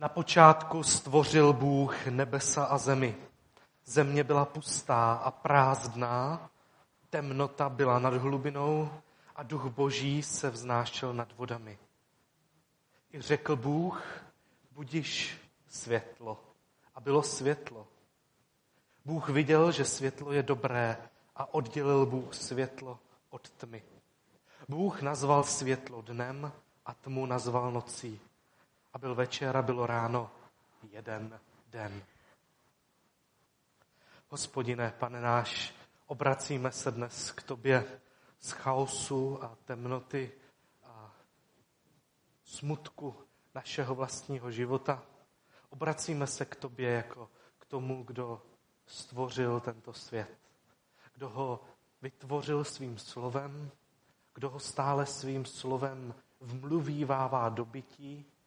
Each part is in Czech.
Na počátku stvořil Bůh nebesa a zemi. Země byla pustá a prázdná, temnota byla nad hlubinou a duch boží se vznášel nad vodami. I řekl Bůh, budiš světlo. A bylo světlo. Bůh viděl, že světlo je dobré a oddělil Bůh světlo od tmy. Bůh nazval světlo dnem a tmu nazval nocí. Byl večer a bylo ráno jeden den. Hospodine, pane náš, obracíme se dnes k tobě z chaosu a temnoty a smutku našeho vlastního života. Obracíme se k tobě jako k tomu, kdo stvořil tento svět, kdo ho vytvořil svým slovem, kdo ho stále svým slovem vmluvívává do bytí, i k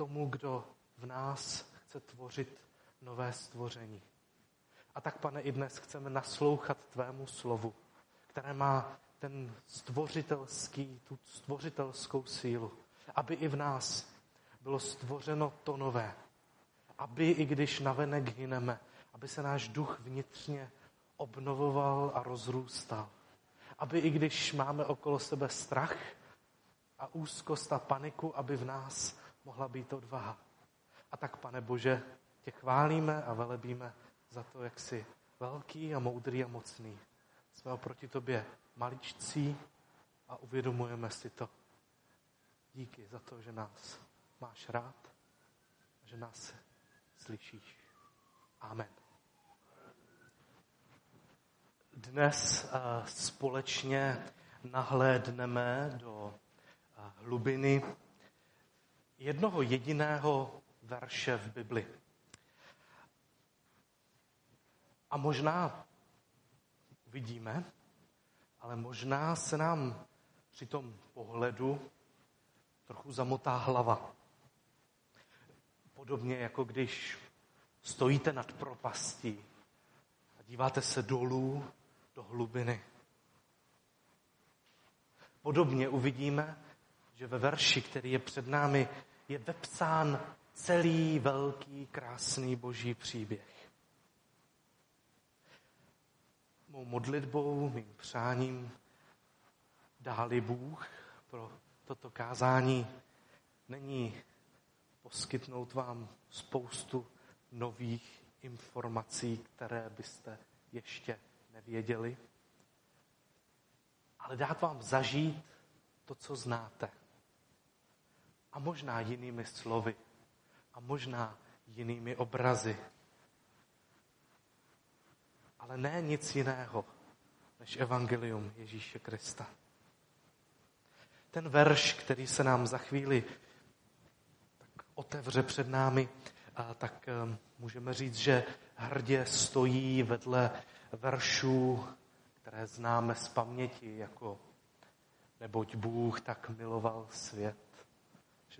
tomu, kdo v nás chce tvořit nové stvoření. A tak, pane, i dnes chceme naslouchat tvému slovu, které má ten stvořitelský, tu stvořitelskou sílu, aby i v nás bylo stvořeno to nové. Aby i když navenek hyneme, aby se náš duch vnitřně obnovoval a rozrůstal. Aby i když máme okolo sebe strach a úzkost a paniku, aby v nás mohla být odvaha. A tak, pane Bože, tě chválíme a velebíme za to, jak jsi velký a moudrý a mocný. Jsme oproti tobě maličcí a uvědomujeme si to. Díky za to, že nás máš rád a že nás slyšíš. Amen. Dnes uh, společně nahlédneme do uh, hlubiny jednoho jediného verše v Bibli. A možná vidíme, ale možná se nám při tom pohledu trochu zamotá hlava. Podobně jako když stojíte nad propastí a díváte se dolů do hlubiny. Podobně uvidíme, že ve verši, který je před námi, je vepsán celý velký, krásný boží příběh. Mou modlitbou, mým přáním dáli Bůh pro toto kázání není poskytnout vám spoustu nových informací, které byste ještě nevěděli, ale dát vám zažít to, co znáte. A možná jinými slovy. A možná jinými obrazy. Ale ne nic jiného než evangelium Ježíše Krista. Ten verš, který se nám za chvíli tak otevře před námi, a tak eh, můžeme říct, že hrdě stojí vedle veršů, které známe z paměti, jako neboť Bůh tak miloval svět,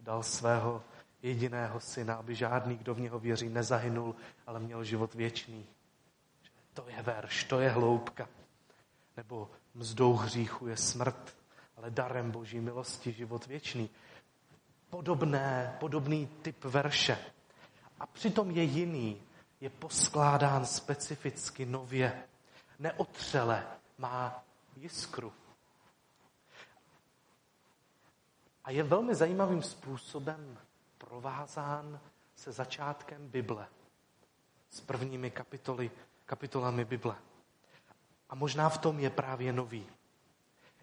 dal svého jediného syna, aby žádný, kdo v něho věří, nezahynul, ale měl život věčný. To je verš, to je hloubka. Nebo mzdou hříchu je smrt, ale darem boží milosti život věčný. Podobné, podobný typ verše. A přitom je jiný, je poskládán specificky nově, neotřele, má jiskru. A je velmi zajímavým způsobem provázán se začátkem Bible, s prvními kapitoly, kapitolami Bible. A možná v tom je právě nový.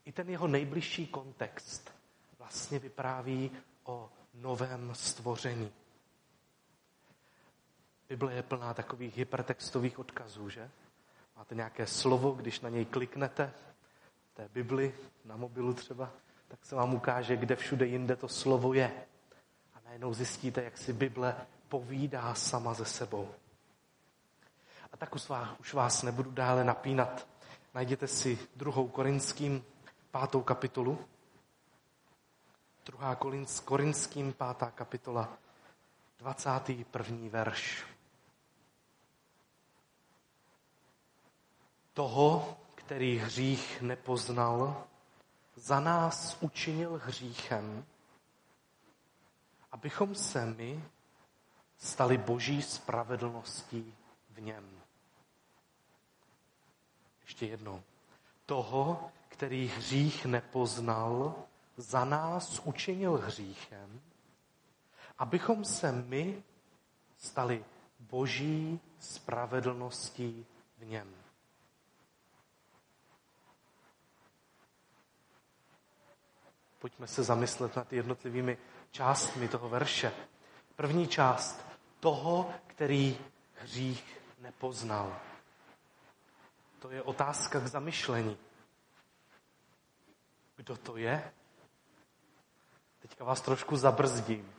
I ten jeho nejbližší kontext vlastně vypráví o novém stvoření. Bible je plná takových hypertextových odkazů, že? Máte nějaké slovo, když na něj kliknete, té Bibli, na mobilu třeba, tak se vám ukáže, kde všude jinde to slovo je. A najednou zjistíte, jak si Bible povídá sama ze sebou. A tak už vás, už vás nebudu dále napínat. Najděte si druhou korinským pátou kapitolu. Druhá korinským pátá kapitola, 21. verš. Toho, který hřích nepoznal, za nás učinil hříchem, abychom se my stali boží spravedlností v něm. Ještě jednou. Toho, který hřích nepoznal, za nás učinil hříchem, abychom se my stali boží spravedlností v něm. Pojďme se zamyslet nad jednotlivými částmi toho verše. První část toho, který hřích nepoznal. To je otázka k zamyšlení. Kdo to je? Teďka vás trošku zabrzdím.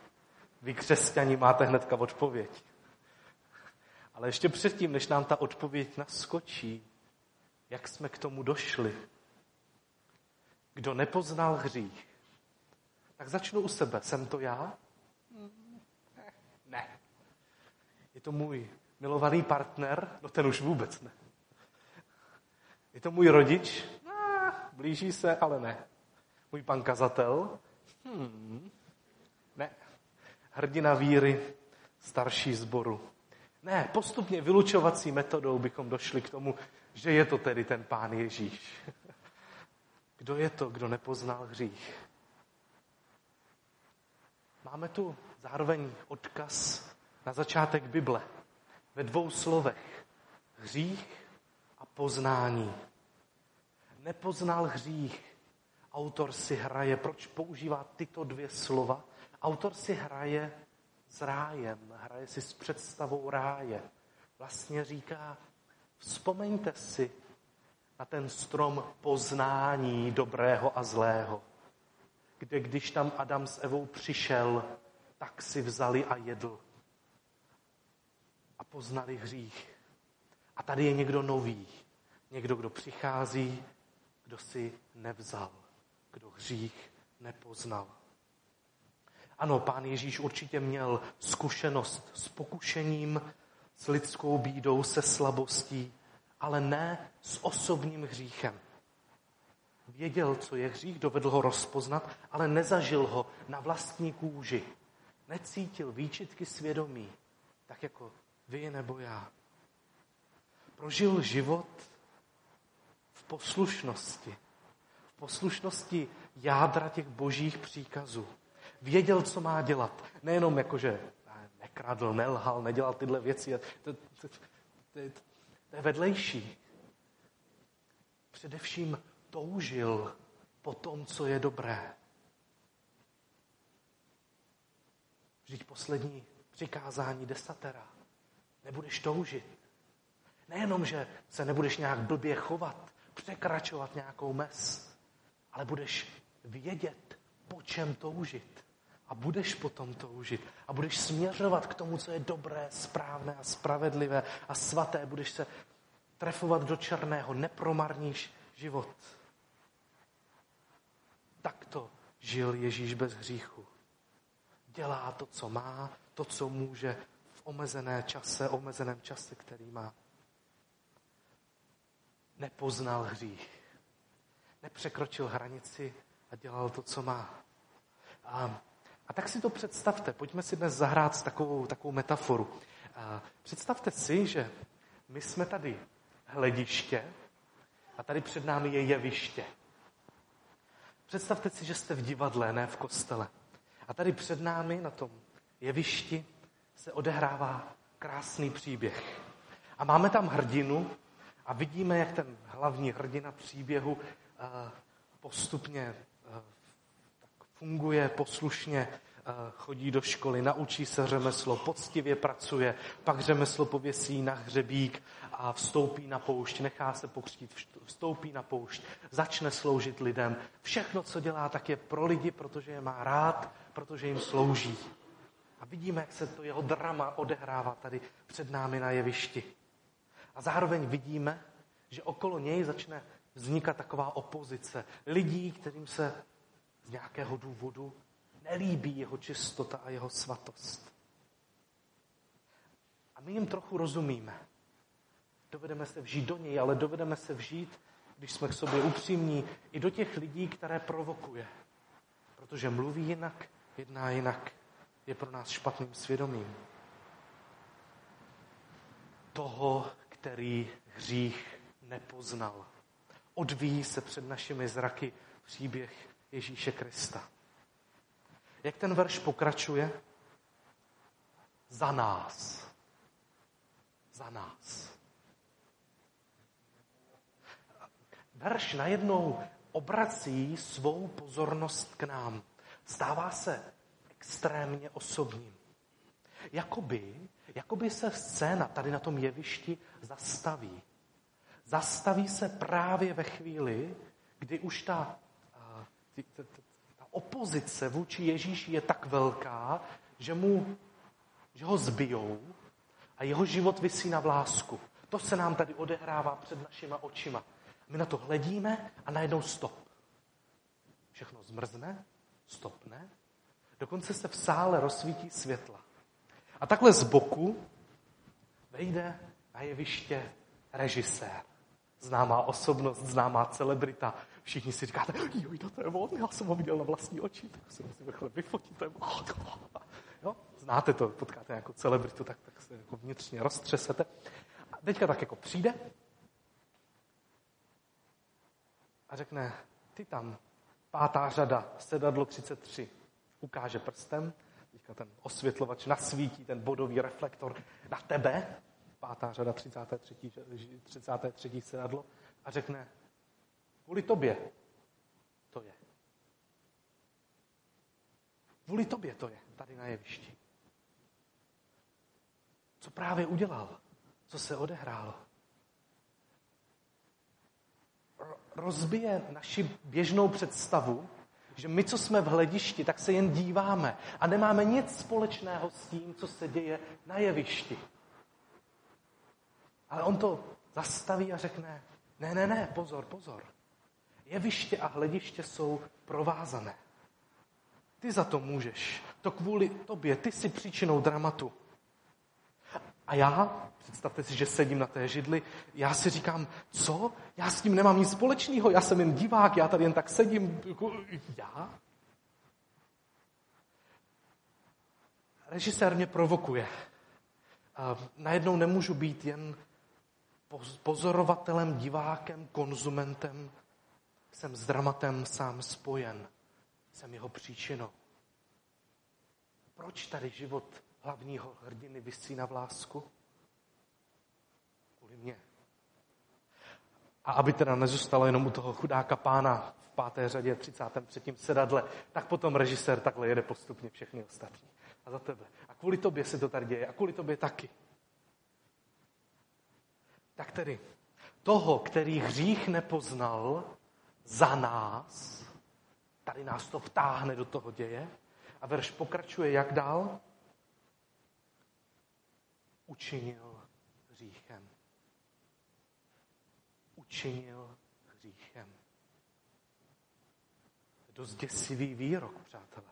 Vy křesťani máte hnedka odpověď. Ale ještě předtím, než nám ta odpověď naskočí, jak jsme k tomu došli. Kdo nepoznal hřích, tak začnu u sebe. Jsem to já? Ne. Je to můj milovaný partner? No ten už vůbec ne. Je to můj rodič? No, blíží se, ale ne. Můj pan kazatel? Hmm. Ne. Hrdina víry, starší zboru. Ne, postupně vylučovací metodou bychom došli k tomu, že je to tedy ten pán Ježíš. Kdo je to, kdo nepoznal hřích? Máme tu zároveň odkaz na začátek Bible ve dvou slovech. Hřích a poznání. Nepoznal hřích. Autor si hraje, proč používá tyto dvě slova? Autor si hraje s rájem, hraje si s představou ráje. Vlastně říká, vzpomeňte si na ten strom poznání dobrého a zlého, kde když tam Adam s Evou přišel, tak si vzali a jedl. A poznali hřích. A tady je někdo nový. Někdo, kdo přichází, kdo si nevzal, kdo hřích nepoznal. Ano, pán Ježíš určitě měl zkušenost s pokušením, s lidskou bídou, se slabostí, ale ne s osobním hříchem. Věděl, co je hřích, dovedl ho rozpoznat, ale nezažil ho na vlastní kůži. Necítil výčitky svědomí, tak jako vy nebo já. Prožil život v poslušnosti. V poslušnosti jádra těch božích příkazů. Věděl, co má dělat. Nejenom jako, že nekradl, nelhal, nedělal tyhle věci. To, to, to, to, je vedlejší. Především toužil po tom, co je dobré. Vždyť poslední přikázání desatera. Nebudeš toužit. Nejenom, že se nebudeš nějak blbě chovat, překračovat nějakou mes, ale budeš vědět, po čem toužit. A budeš potom toužit. A budeš směřovat k tomu, co je dobré, správné a spravedlivé a svaté. Budeš se trefovat do černého, nepromarníš život. Takto žil Ježíš bez hříchu. Dělá to, co má, to, co může v omezené čase, omezeném čase, který má. Nepoznal hřích. Nepřekročil hranici a dělal to, co má. A, a tak si to představte. Pojďme si dnes zahrát s takovou, takovou metaforu. A představte si, že my jsme tady hlediště a tady před námi je jeviště. Představte si, že jste v divadle, ne v kostele. A tady před námi na tom jevišti se odehrává krásný příběh. A máme tam hrdinu a vidíme, jak ten hlavní hrdina příběhu eh, postupně eh, funguje poslušně, chodí do školy, naučí se řemeslo, poctivě pracuje, pak řemeslo pověsí na hřebík a vstoupí na poušť, nechá se pokřtít, vstoupí na poušť, začne sloužit lidem. Všechno, co dělá, tak je pro lidi, protože je má rád, protože jim slouží. A vidíme, jak se to jeho drama odehrává tady před námi na jevišti. A zároveň vidíme, že okolo něj začne vznikat taková opozice lidí, kterým se z nějakého důvodu nelíbí jeho čistota a jeho svatost. A my jim trochu rozumíme. Dovedeme se vžít do něj, ale dovedeme se vžít, když jsme k sobě upřímní, i do těch lidí, které provokuje. Protože mluví jinak, jedná jinak, je pro nás špatným svědomím. toho, který hřích nepoznal. Odvíjí se před našimi zraky příběh Ježíše Krista. Jak ten verš pokračuje? Za nás. Za nás. Verš najednou obrací svou pozornost k nám. Stává se extrémně osobním. Jakoby, jakoby se scéna tady na tom jevišti zastaví. Zastaví se právě ve chvíli, kdy už ta, ta opozice vůči Ježíši je tak velká, že, mu, že ho zbijou a jeho život vysí na vlásku. To se nám tady odehrává před našima očima. My na to hledíme a najednou stop. Všechno zmrzne, stopne, dokonce se v sále rozsvítí světla. A takhle z boku vejde na jeviště režisér. Známá osobnost, známá celebrita. Všichni si říkáte, jo, to je on, já jsem ho viděl na vlastní oči, tak se musím rychle vyfotit, to je jo? Znáte to, potkáte jako celebritu, tak, tak se jako vnitřně roztřesete. A teďka tak jako přijde a řekne, ty tam, pátá řada, sedadlo 33, ukáže prstem, teďka ten osvětlovač nasvítí, ten bodový reflektor na tebe, pátá řada 33. 33. sedadlo, a řekne, kvůli tobě to je. Kvůli tobě to je tady na jevišti. Co právě udělal? Co se odehrálo? rozbije naši běžnou představu, že my, co jsme v hledišti, tak se jen díváme a nemáme nic společného s tím, co se děje na jevišti. Ale on to zastaví a řekne, ne, ne, ne, pozor, pozor. Jeviště a hlediště jsou provázané. Ty za to můžeš. To kvůli tobě. Ty jsi příčinou dramatu. A já, představte si, že sedím na té židli, já si říkám, co? Já s tím nemám nic společného, já jsem jen divák, já tady jen tak sedím. Jako, já? Režisér mě provokuje. A najednou nemůžu být jen pozorovatelem, divákem, konzumentem. Jsem s dramatem sám spojen. Jsem jeho příčinou. Proč tady život hlavního hrdiny vysí na vlásku? Kvůli mě. A aby teda nezůstalo jenom u toho chudáka pána v páté řadě, 33. sedadle, tak potom režisér takhle jede postupně všechny ostatní. A za tebe. A kvůli tobě se to tady děje. A kvůli tobě taky. Tak tedy, toho, který hřích nepoznal za nás, tady nás to vtáhne do toho děje. A verš pokračuje jak dál? učinil hříchem. Učinil hříchem. Dost děsivý výrok, přátelé.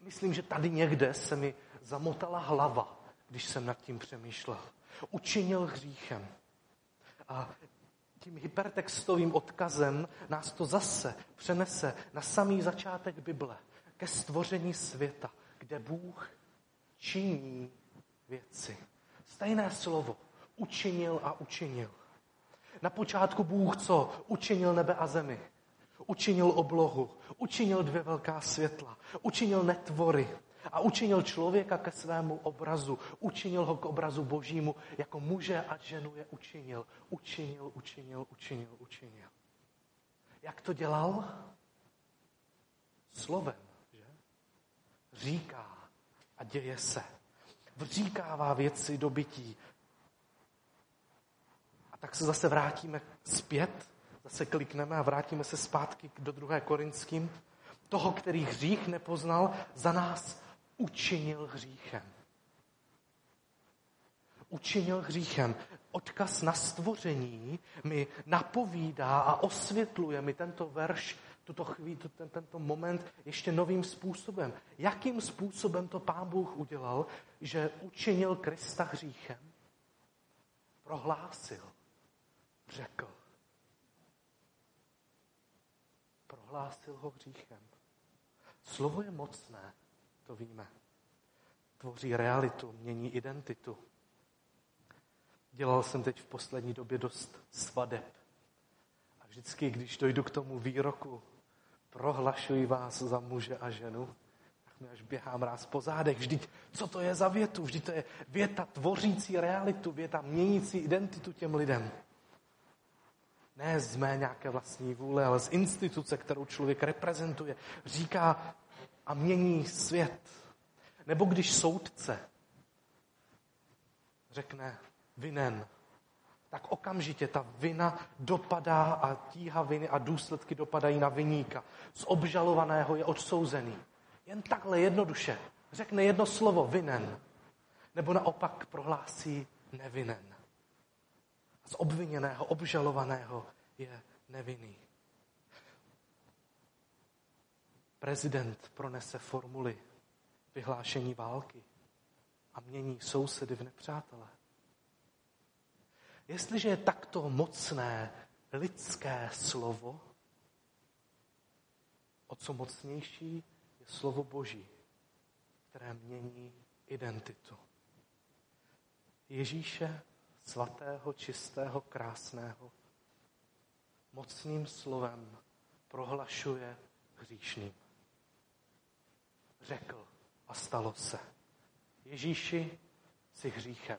Myslím, že tady někde se mi zamotala hlava, když jsem nad tím přemýšlel. Učinil hříchem. A tím hypertextovým odkazem nás to zase přenese na samý začátek Bible, ke stvoření světa, kde Bůh činí věci. Stejné slovo. Učinil a učinil. Na počátku Bůh co? Učinil nebe a zemi. Učinil oblohu. Učinil dvě velká světla. Učinil netvory. A učinil člověka ke svému obrazu. Učinil ho k obrazu božímu. Jako muže a ženu je učinil. Učinil, učinil, učinil, učinil. Jak to dělal? Slovem, že? Říká, a děje se. Vříkává věci do bytí. A tak se zase vrátíme zpět, zase klikneme a vrátíme se zpátky do druhé Korinským. Toho, který hřích nepoznal, za nás učinil hříchem. Učinil hříchem. Odkaz na stvoření mi napovídá a osvětluje mi tento verš tuto chvíli, ten, tento moment ještě novým způsobem. Jakým způsobem to Pán Bůh udělal, že učinil Krista hříchem? Prohlásil, řekl. Prohlásil ho hříchem. Slovo je mocné, to víme. Tvoří realitu, mění identitu. Dělal jsem teď v poslední době dost svadeb. A vždycky, když dojdu k tomu výroku, prohlašuji vás za muže a ženu, tak mi až běhám ráz po zádech. Vždyť, co to je za větu? Vždyť to je věta tvořící realitu, věta měnící identitu těm lidem. Ne z mé nějaké vlastní vůle, ale z instituce, kterou člověk reprezentuje. Říká a mění svět. Nebo když soudce řekne vinen, tak okamžitě ta vina dopadá a tíha viny a důsledky dopadají na viníka. Z obžalovaného je odsouzený. Jen takhle jednoduše řekne jedno slovo vinen, nebo naopak prohlásí nevinen. Z obviněného, obžalovaného je nevinný. Prezident pronese formuly vyhlášení války a mění sousedy v nepřátele. Jestliže je takto mocné lidské slovo, o co mocnější je slovo Boží, které mění identitu. Ježíše svatého, čistého, krásného, mocným slovem prohlašuje hříšným. Řekl a stalo se. Ježíši si hříchem.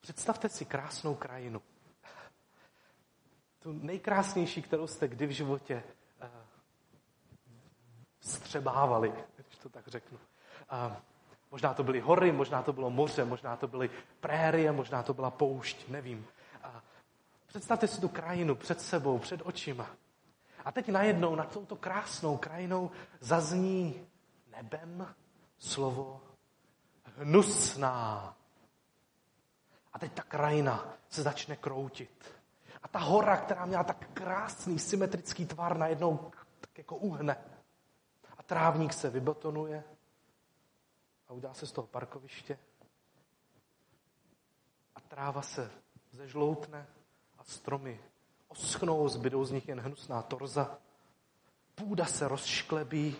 Představte si krásnou krajinu. Tu nejkrásnější, kterou jste kdy v životě uh, střebávali, když to tak řeknu. Uh, možná to byly hory, možná to bylo moře, možná to byly prérie, možná to byla poušť, nevím. Představte si tu krajinu před sebou, před očima. A teď najednou nad touto krásnou krajinou zazní nebem slovo hnusná. A teď ta krajina se začne kroutit. A ta hora, která měla tak krásný symetrický tvar, najednou tak jako uhne. A trávník se vybetonuje a udá se z toho parkoviště. A tráva se zežloutne stromy oschnou, zbydou z nich jen hnusná torza. Půda se rozšklebí.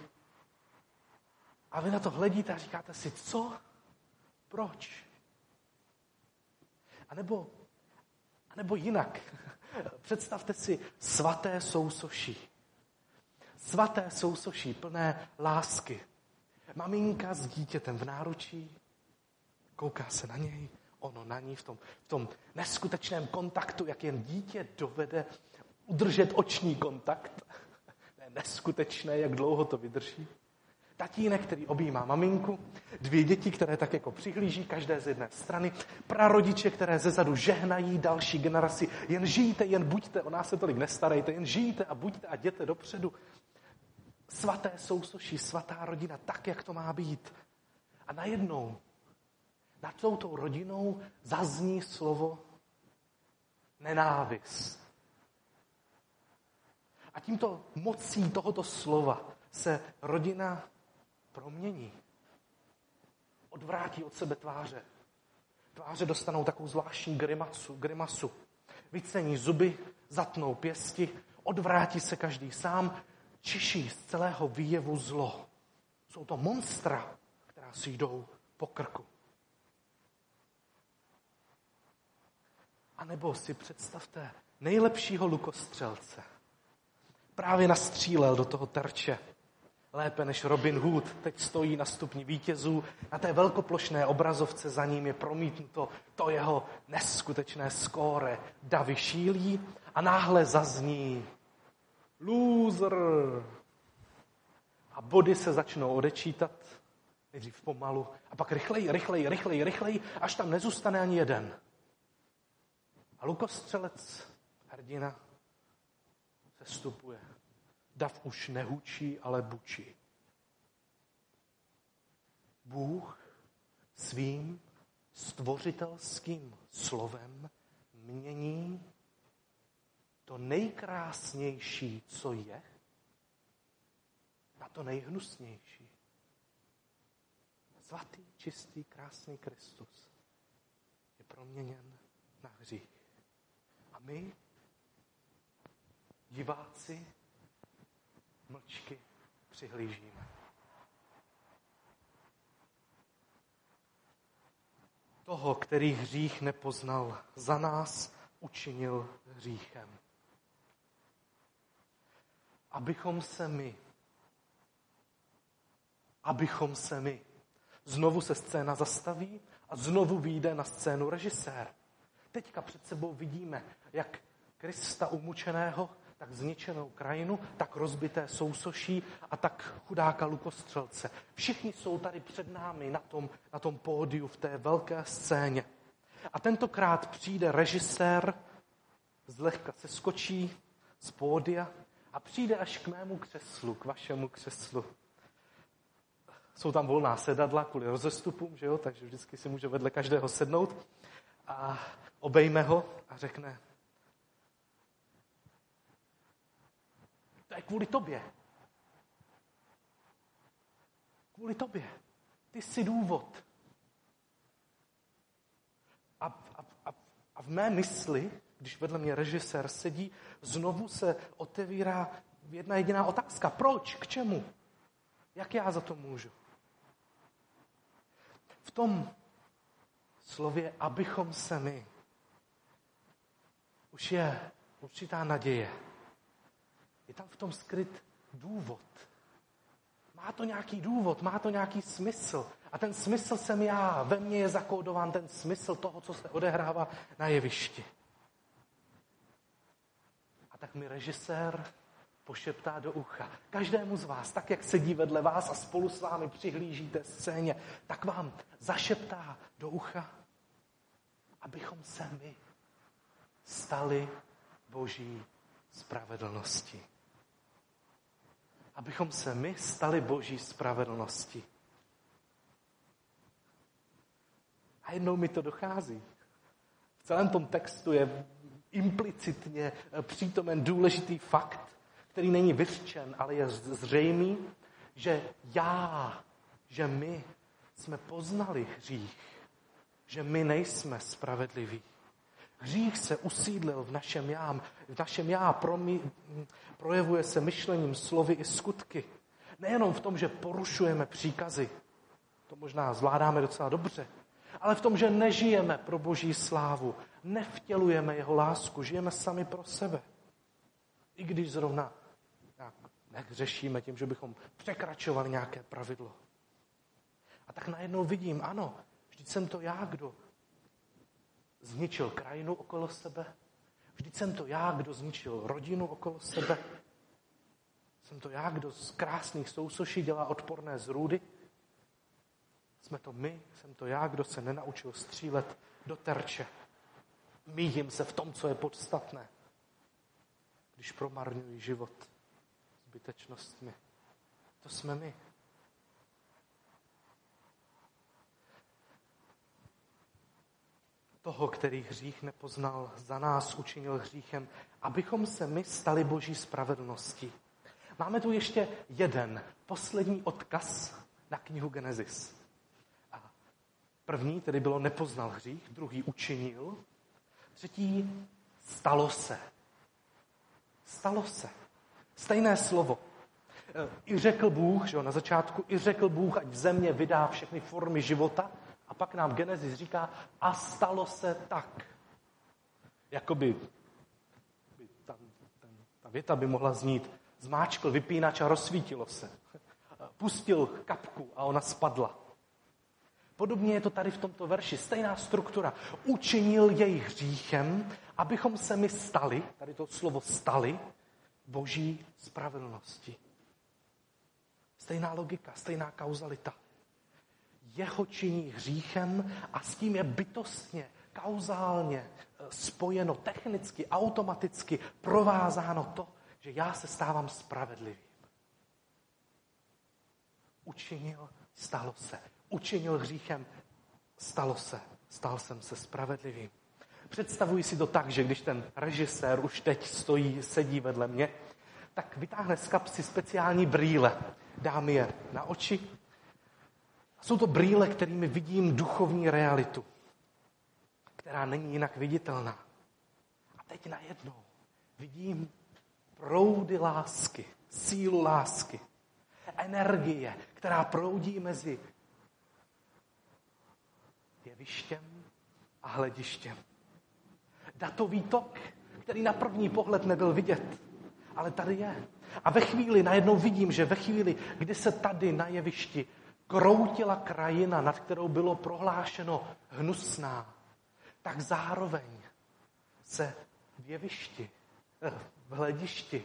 A vy na to hledíte a říkáte si, co? Proč? A nebo, a nebo jinak. Představte si svaté sousoší. Svaté sousoší plné lásky. Maminka s dítětem v náručí, kouká se na něj, ono na ní v tom, v tom neskutečném kontaktu, jak jen dítě dovede udržet oční kontakt. Ne, neskutečné, jak dlouho to vydrží. Tatínek, který objímá maminku, dvě děti, které tak jako přihlíží, každé z jedné strany, prarodiče, které zezadu žehnají další generaci, jen žijte, jen buďte, o nás se tolik nestarejte, jen žijte a buďte a jděte dopředu. Svaté sousoší, svatá rodina, tak, jak to má být. A najednou nad touto rodinou zazní slovo nenávist. A tímto mocí tohoto slova se rodina promění. Odvrátí od sebe tváře. Tváře dostanou takovou zvláštní grimasu, grimasu. Vycení zuby, zatnou pěsti, odvrátí se každý sám, čiší z celého výjevu zlo. Jsou to monstra, která si jdou po krku. A nebo si představte nejlepšího lukostřelce. Právě nastřílel do toho terče lépe než Robin Hood, teď stojí na stupni vítězů. Na té velkoplošné obrazovce za ním je promítnuto to jeho neskutečné skóre. Davy šílí a náhle zazní loser. A body se začnou odečítat, nejdřív pomalu, a pak rychleji, rychleji, rychleji, rychleji, až tam nezůstane ani jeden. Lukostřelec, hrdina, se stupuje dav už nehučí, ale bučí. Bůh svým stvořitelským slovem mění to nejkrásnější, co je, na to nejhnusnější. Svatý, čistý, krásný Kristus je proměněn na hřích. A my, diváci, mlčky přihlížíme. Toho, který hřích nepoznal, za nás učinil hříchem. Abychom se my, abychom se my, znovu se scéna zastaví a znovu vyjde na scénu režisér. Teďka před sebou vidíme jak Krista umučeného, tak zničenou krajinu, tak rozbité sousoší a tak chudáka lukostřelce. Všichni jsou tady před námi na tom, na tom pódiu v té velké scéně. A tentokrát přijde režisér, zlehka se skočí z pódia a přijde až k mému křeslu, k vašemu křeslu. Jsou tam volná sedadla kvůli rozestupům, že jo? takže vždycky si může vedle každého sednout a obejme ho a řekne, je kvůli tobě. Kvůli tobě. Ty jsi důvod. A, a, a, a v mé mysli, když vedle mě režisér sedí, znovu se otevírá jedna jediná otázka. Proč? K čemu? Jak já za to můžu? V tom slově, abychom se my, už je určitá naděje. Je tam v tom skryt důvod. Má to nějaký důvod, má to nějaký smysl. A ten smysl jsem já. Ve mně je zakódován ten smysl toho, co se odehrává na jevišti. A tak mi režisér pošeptá do ucha. Každému z vás, tak jak sedí vedle vás a spolu s vámi přihlížíte scéně, tak vám zašeptá do ucha, abychom se my stali boží spravedlnosti. Abychom se my stali boží spravedlnosti. A jednou mi to dochází. V celém tom textu je implicitně přítomen důležitý fakt, který není vyřčen, ale je zřejmý, že já, že my jsme poznali hřích, že my nejsme spravedliví. Hřích se usídlil v našem já. V našem já promí, projevuje se myšlením, slovy i skutky. Nejenom v tom, že porušujeme příkazy, to možná zvládáme docela dobře, ale v tom, že nežijeme pro boží slávu, nevtělujeme jeho lásku, žijeme sami pro sebe. I když zrovna jak řešíme tím, že bychom překračovali nějaké pravidlo. A tak najednou vidím, ano, vždyť jsem to já, kdo zničil krajinu okolo sebe. Vždyť jsem to já, kdo zničil rodinu okolo sebe. Jsem to já, kdo z krásných sousoší dělá odporné zrůdy. Jsme to my, jsem to já, kdo se nenaučil střílet do terče. Míjím se v tom, co je podstatné, když promarňuji život zbytečnostmi. To jsme my. Toho, který hřích nepoznal, za nás učinil hříchem, abychom se my stali boží spravedlností. Máme tu ještě jeden, poslední odkaz na knihu Genesis. A první tedy bylo nepoznal hřích, druhý učinil, třetí stalo se. Stalo se. Stejné slovo. E, I řekl Bůh, že jo, na začátku, i řekl Bůh, ať země vydá všechny formy života. Pak nám Genesis říká, a stalo se tak. Jakoby ta, ten, ta věta by mohla znít, zmáčkl vypínač a rozsvítilo se. Pustil kapku a ona spadla. Podobně je to tady v tomto verši. Stejná struktura. Učinil jej hříchem, abychom se my stali, tady to slovo stali, boží spravedlnosti. Stejná logika, stejná kauzalita. Jeho činí hříchem a s tím je bytostně, kauzálně eh, spojeno, technicky, automaticky provázáno to, že já se stávám spravedlivým. Učinil, stalo se. Učinil hříchem, stalo se. Stal jsem se spravedlivým. Představuji si to tak, že když ten režisér už teď stojí, sedí vedle mě, tak vytáhne z kapsy speciální brýle. Dá mi je na oči. Jsou to brýle, kterými vidím duchovní realitu, která není jinak viditelná. A teď najednou vidím proudy lásky, sílu lásky, energie, která proudí mezi jevištěm a hledištěm. Datový tok, který na první pohled nebyl vidět, ale tady je. A ve chvíli, najednou vidím, že ve chvíli, kdy se tady na jevišti kroutila krajina, nad kterou bylo prohlášeno hnusná, tak zároveň se v jevišti, eh, v hledišti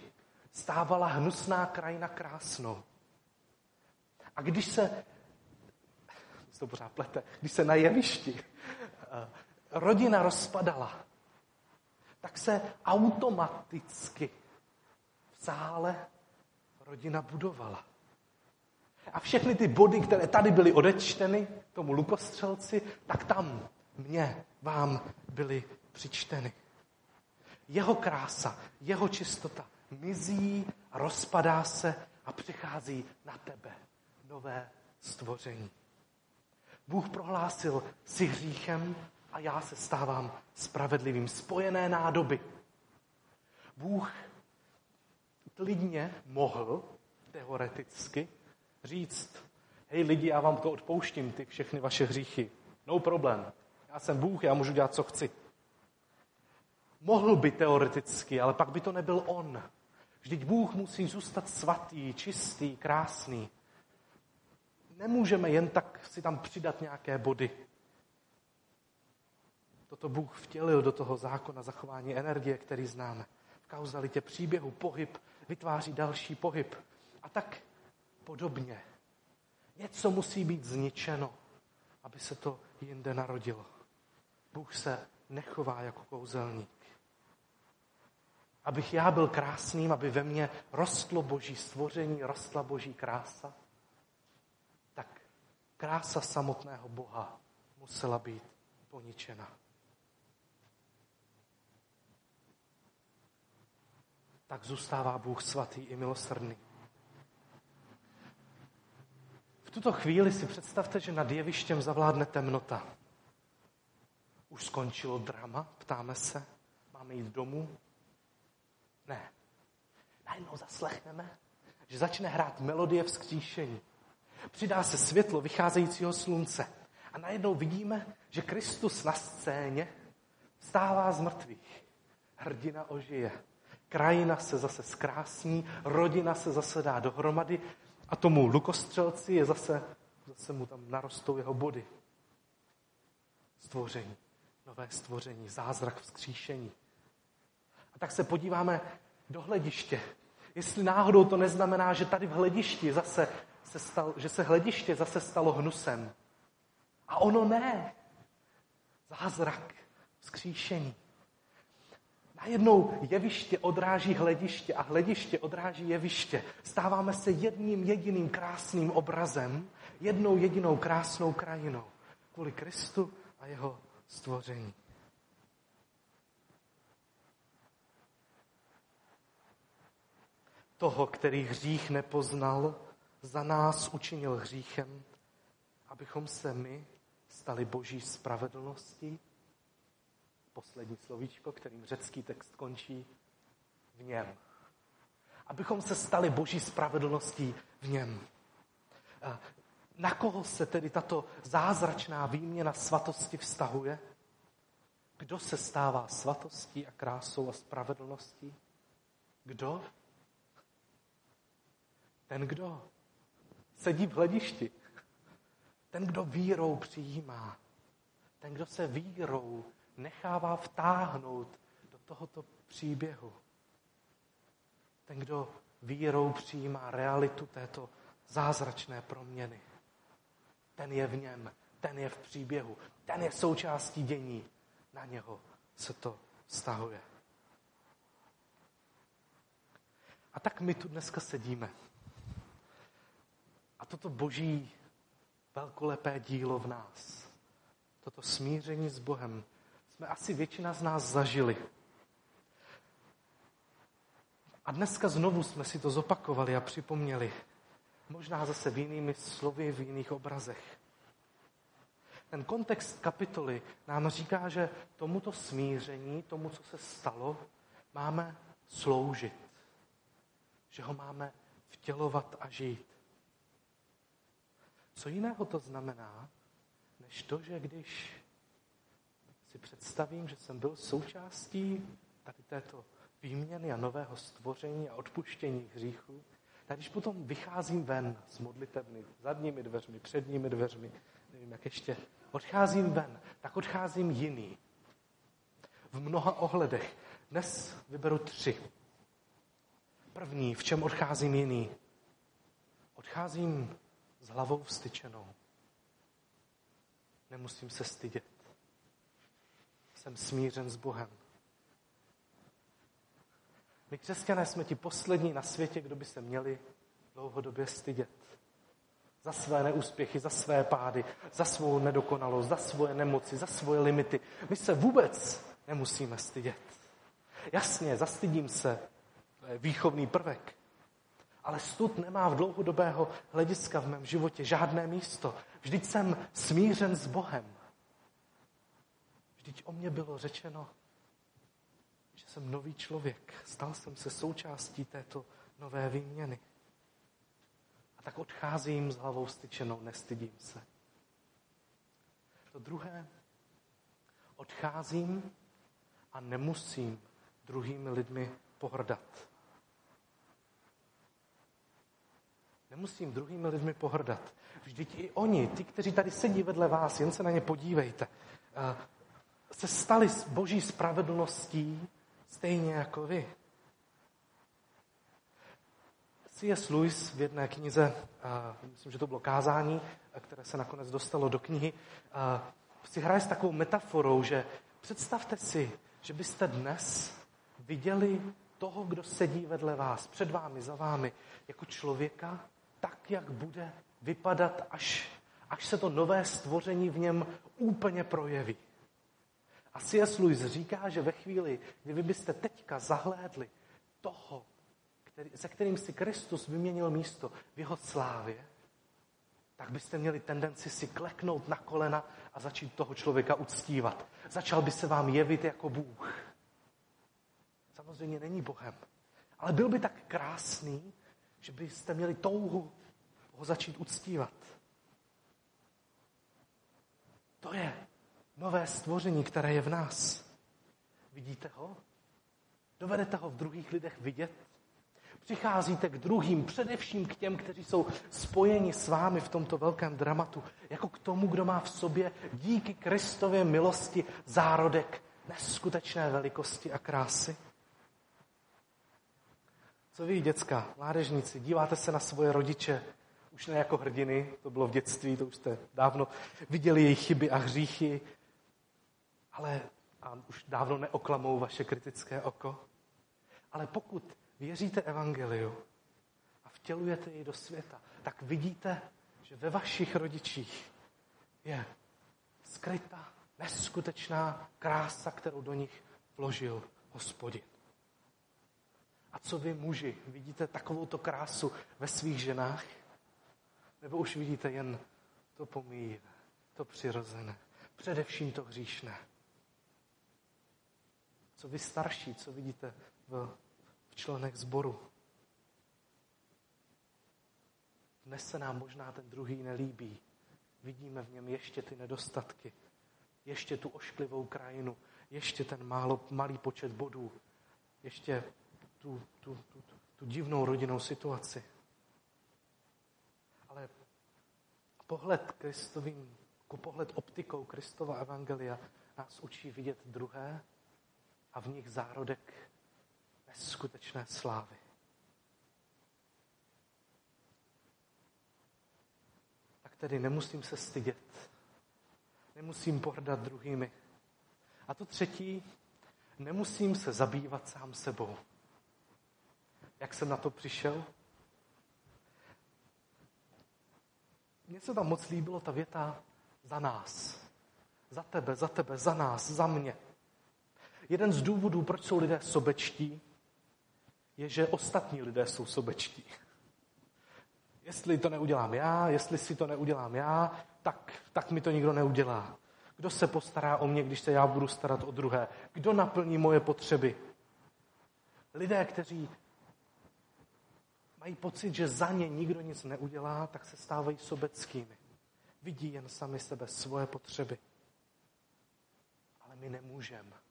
stávala hnusná krajina krásnou. A když se, to pořád plete, když se na jevišti eh, rodina rozpadala, tak se automaticky v sále rodina budovala. A všechny ty body, které tady byly odečteny tomu lukostřelci, tak tam mě, vám byly přičteny. Jeho krása, jeho čistota mizí rozpadá se a přichází na tebe nové stvoření. Bůh prohlásil si hříchem a já se stávám spravedlivým. Spojené nádoby. Bůh klidně mohl teoreticky říct, hej lidi, já vám to odpouštím, ty všechny vaše hříchy. No problém. Já jsem Bůh, já můžu dělat, co chci. Mohl by teoreticky, ale pak by to nebyl on. Vždyť Bůh musí zůstat svatý, čistý, krásný. Nemůžeme jen tak si tam přidat nějaké body. Toto Bůh vtělil do toho zákona zachování energie, který známe. V kauzalitě příběhu pohyb vytváří další pohyb. A tak podobně. Něco musí být zničeno, aby se to jinde narodilo. Bůh se nechová jako kouzelník. Abych já byl krásným, aby ve mně rostlo boží stvoření, rostla boží krása, tak krása samotného Boha musela být poničena. Tak zůstává Bůh svatý i milosrdný. Tuto chvíli si představte, že nad jevištěm zavládne temnota. Už skončilo drama, ptáme se, máme jít domů? Ne. Najednou zaslechneme, že začne hrát melodie vzkříšení. Přidá se světlo vycházejícího slunce. A najednou vidíme, že Kristus na scéně stává z mrtvých. Hrdina ožije. Krajina se zase zkrásní, rodina se zase dá dohromady a tomu lukostřelci je zase, zase mu tam narostou jeho body. Stvoření, nové stvoření, zázrak vzkříšení. A tak se podíváme do hlediště. Jestli náhodou to neznamená, že tady v hledišti zase se stal, že se hlediště zase stalo hnusem. A ono ne. Zázrak, vzkříšení. Najednou jeviště odráží hlediště a hlediště odráží jeviště. Stáváme se jedním jediným krásným obrazem, jednou jedinou krásnou krajinou kvůli Kristu a jeho stvoření. Toho, který hřích nepoznal, za nás učinil hříchem, abychom se my stali boží spravedlností poslední slovíčko, kterým řecký text končí, v něm. Abychom se stali boží spravedlností v něm. Na koho se tedy tato zázračná výměna svatosti vztahuje? Kdo se stává svatostí a krásou a spravedlností? Kdo? Ten, kdo sedí v hledišti. Ten, kdo vírou přijímá. Ten, kdo se vírou nechává vtáhnout do tohoto příběhu. Ten, kdo vírou přijímá realitu této zázračné proměny. Ten je v něm, ten je v příběhu, ten je součástí dění. Na něho se to stahuje. A tak my tu dneska sedíme. A toto boží velkolepé dílo v nás, toto smíření s Bohem, jsme asi většina z nás zažili. A dneska znovu jsme si to zopakovali a připomněli. Možná zase v jinými slovy, v jiných obrazech. Ten kontext kapitoly nám říká, že tomuto smíření, tomu, co se stalo, máme sloužit. Že ho máme vtělovat a žít. Co jiného to znamená, než to, že když si představím, že jsem byl součástí tady této výměny a nového stvoření a odpuštění hříchů, tak když potom vycházím ven s modlitebny, zadními dveřmi, předními dveřmi, nevím, jak ještě, odcházím ven, tak odcházím jiný. V mnoha ohledech. Dnes vyberu tři. První, v čem odcházím jiný? Odcházím s hlavou vstyčenou. Nemusím se stydět. Jsem smířen s Bohem. My křesťané jsme ti poslední na světě, kdo by se měli dlouhodobě stydět. Za své neúspěchy, za své pády, za svou nedokonalost, za svoje nemoci, za svoje limity. My se vůbec nemusíme stydět. Jasně, zastydím se, to je výchovný prvek. Ale stud nemá v dlouhodobého hlediska v mém životě žádné místo. Vždyť jsem smířen s Bohem. Vždyť o mě bylo řečeno, že jsem nový člověk. Stal jsem se součástí této nové výměny. A tak odcházím s hlavou styčenou, nestydím se. To druhé, odcházím a nemusím druhými lidmi pohrdat. Nemusím druhými lidmi pohrdat. Vždyť i oni, ty, kteří tady sedí vedle vás, jen se na ně podívejte, eh, se stali s boží spravedlností stejně jako vy. C.S. Lewis v jedné knize, myslím, že to bylo kázání, které se nakonec dostalo do knihy, si hraje s takovou metaforou, že představte si, že byste dnes viděli toho, kdo sedí vedle vás, před vámi, za vámi, jako člověka, tak, jak bude vypadat, až, až se to nové stvoření v něm úplně projeví. A C.S. Lewis říká, že ve chvíli, kdy vy byste teďka zahlédli toho, který, se kterým si Kristus vyměnil místo v jeho slávě, tak byste měli tendenci si kleknout na kolena a začít toho člověka uctívat. Začal by se vám jevit jako Bůh. Samozřejmě není Bohem, ale byl by tak krásný, že byste měli touhu ho začít uctívat. To je nové stvoření, které je v nás. Vidíte ho? Dovedete ho v druhých lidech vidět? Přicházíte k druhým, především k těm, kteří jsou spojeni s vámi v tomto velkém dramatu, jako k tomu, kdo má v sobě díky Kristově milosti zárodek neskutečné velikosti a krásy. Co vy, děcka, mládežníci, díváte se na svoje rodiče, už ne jako hrdiny, to bylo v dětství, to už jste dávno viděli jejich chyby a hříchy, ale a už dávno neoklamou vaše kritické oko. Ale pokud věříte evangeliu a vtělujete jej do světa, tak vidíte, že ve vašich rodičích je skrytá, neskutečná krása, kterou do nich vložil hospodin. A co vy muži, vidíte takovouto krásu ve svých ženách? Nebo už vidíte jen to pomíjivé, to přirozené, především to hříšné? Co vy starší, co vidíte v, v členech sboru? Dnes se nám možná ten druhý nelíbí. Vidíme v něm ještě ty nedostatky, ještě tu ošklivou krajinu, ještě ten málo, malý počet bodů, ještě tu, tu, tu, tu divnou rodinnou situaci. Ale pohled Kristovým, pohled optikou Kristova Evangelia nás učí vidět druhé a v nich zárodek neskutečné slávy. Tak tedy nemusím se stydět. Nemusím pohrdat druhými. A to třetí, nemusím se zabývat sám sebou. Jak jsem na to přišel? Mně se tam moc líbilo ta věta za nás. Za tebe, za tebe, za nás, za mě. Jeden z důvodů, proč jsou lidé sobečtí, je, že ostatní lidé jsou sobečtí. Jestli to neudělám já, jestli si to neudělám já, tak, tak mi to nikdo neudělá. Kdo se postará o mě, když se já budu starat o druhé? Kdo naplní moje potřeby? Lidé, kteří mají pocit, že za ně nikdo nic neudělá, tak se stávají sobeckými. Vidí jen sami sebe, svoje potřeby my nemůžeme.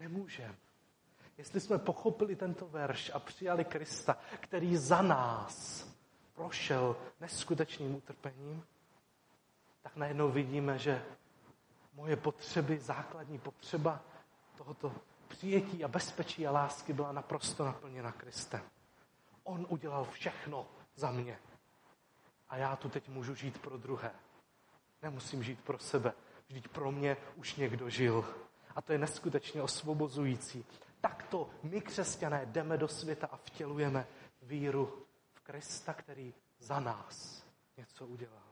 Nemůžeme. Jestli jsme pochopili tento verš a přijali Krista, který za nás prošel neskutečným utrpením, tak najednou vidíme, že moje potřeby, základní potřeba tohoto přijetí a bezpečí a lásky byla naprosto naplněna Kristem. On udělal všechno za mě. A já tu teď můžu žít pro druhé. Nemusím žít pro sebe. Vždyť pro mě už někdo žil. A to je neskutečně osvobozující. Takto my, křesťané, jdeme do světa a vtělujeme víru v Krista, který za nás něco udělal.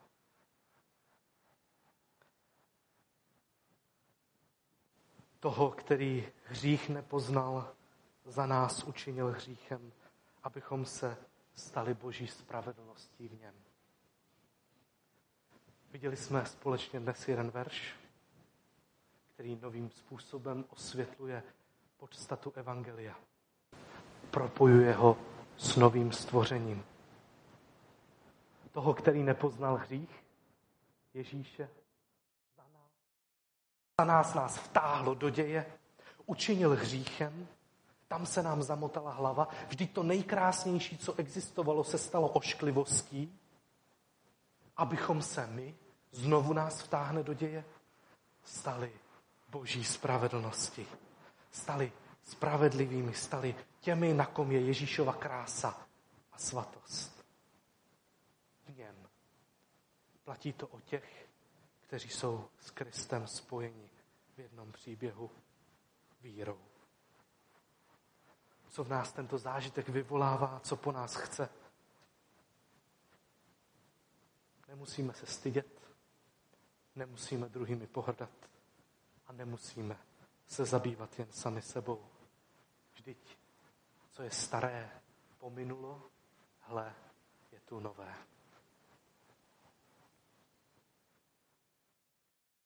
Toho, který hřích nepoznal, za nás učinil hříchem, abychom se stali boží spravedlností v něm. Viděli jsme společně dnes jeden verš, který novým způsobem osvětluje podstatu Evangelia. Propojuje ho s novým stvořením. Toho, který nepoznal hřích, Ježíše, za nás, za nás nás vtáhlo do děje, učinil hříchem, tam se nám zamotala hlava. Vždyť to nejkrásnější, co existovalo, se stalo ošklivostí, abychom se my, znovu nás vtáhne do děje, stali boží spravedlnosti. Stali spravedlivými, stali těmi, na kom je Ježíšova krása a svatost. V něm. Platí to o těch, kteří jsou s Kristem spojeni v jednom příběhu vírou co v nás tento zážitek vyvolává, co po nás chce. Nemusíme se stydět, nemusíme druhými pohrdat a nemusíme se zabývat jen sami sebou. Vždyť, co je staré, pominulo, hle, je tu nové.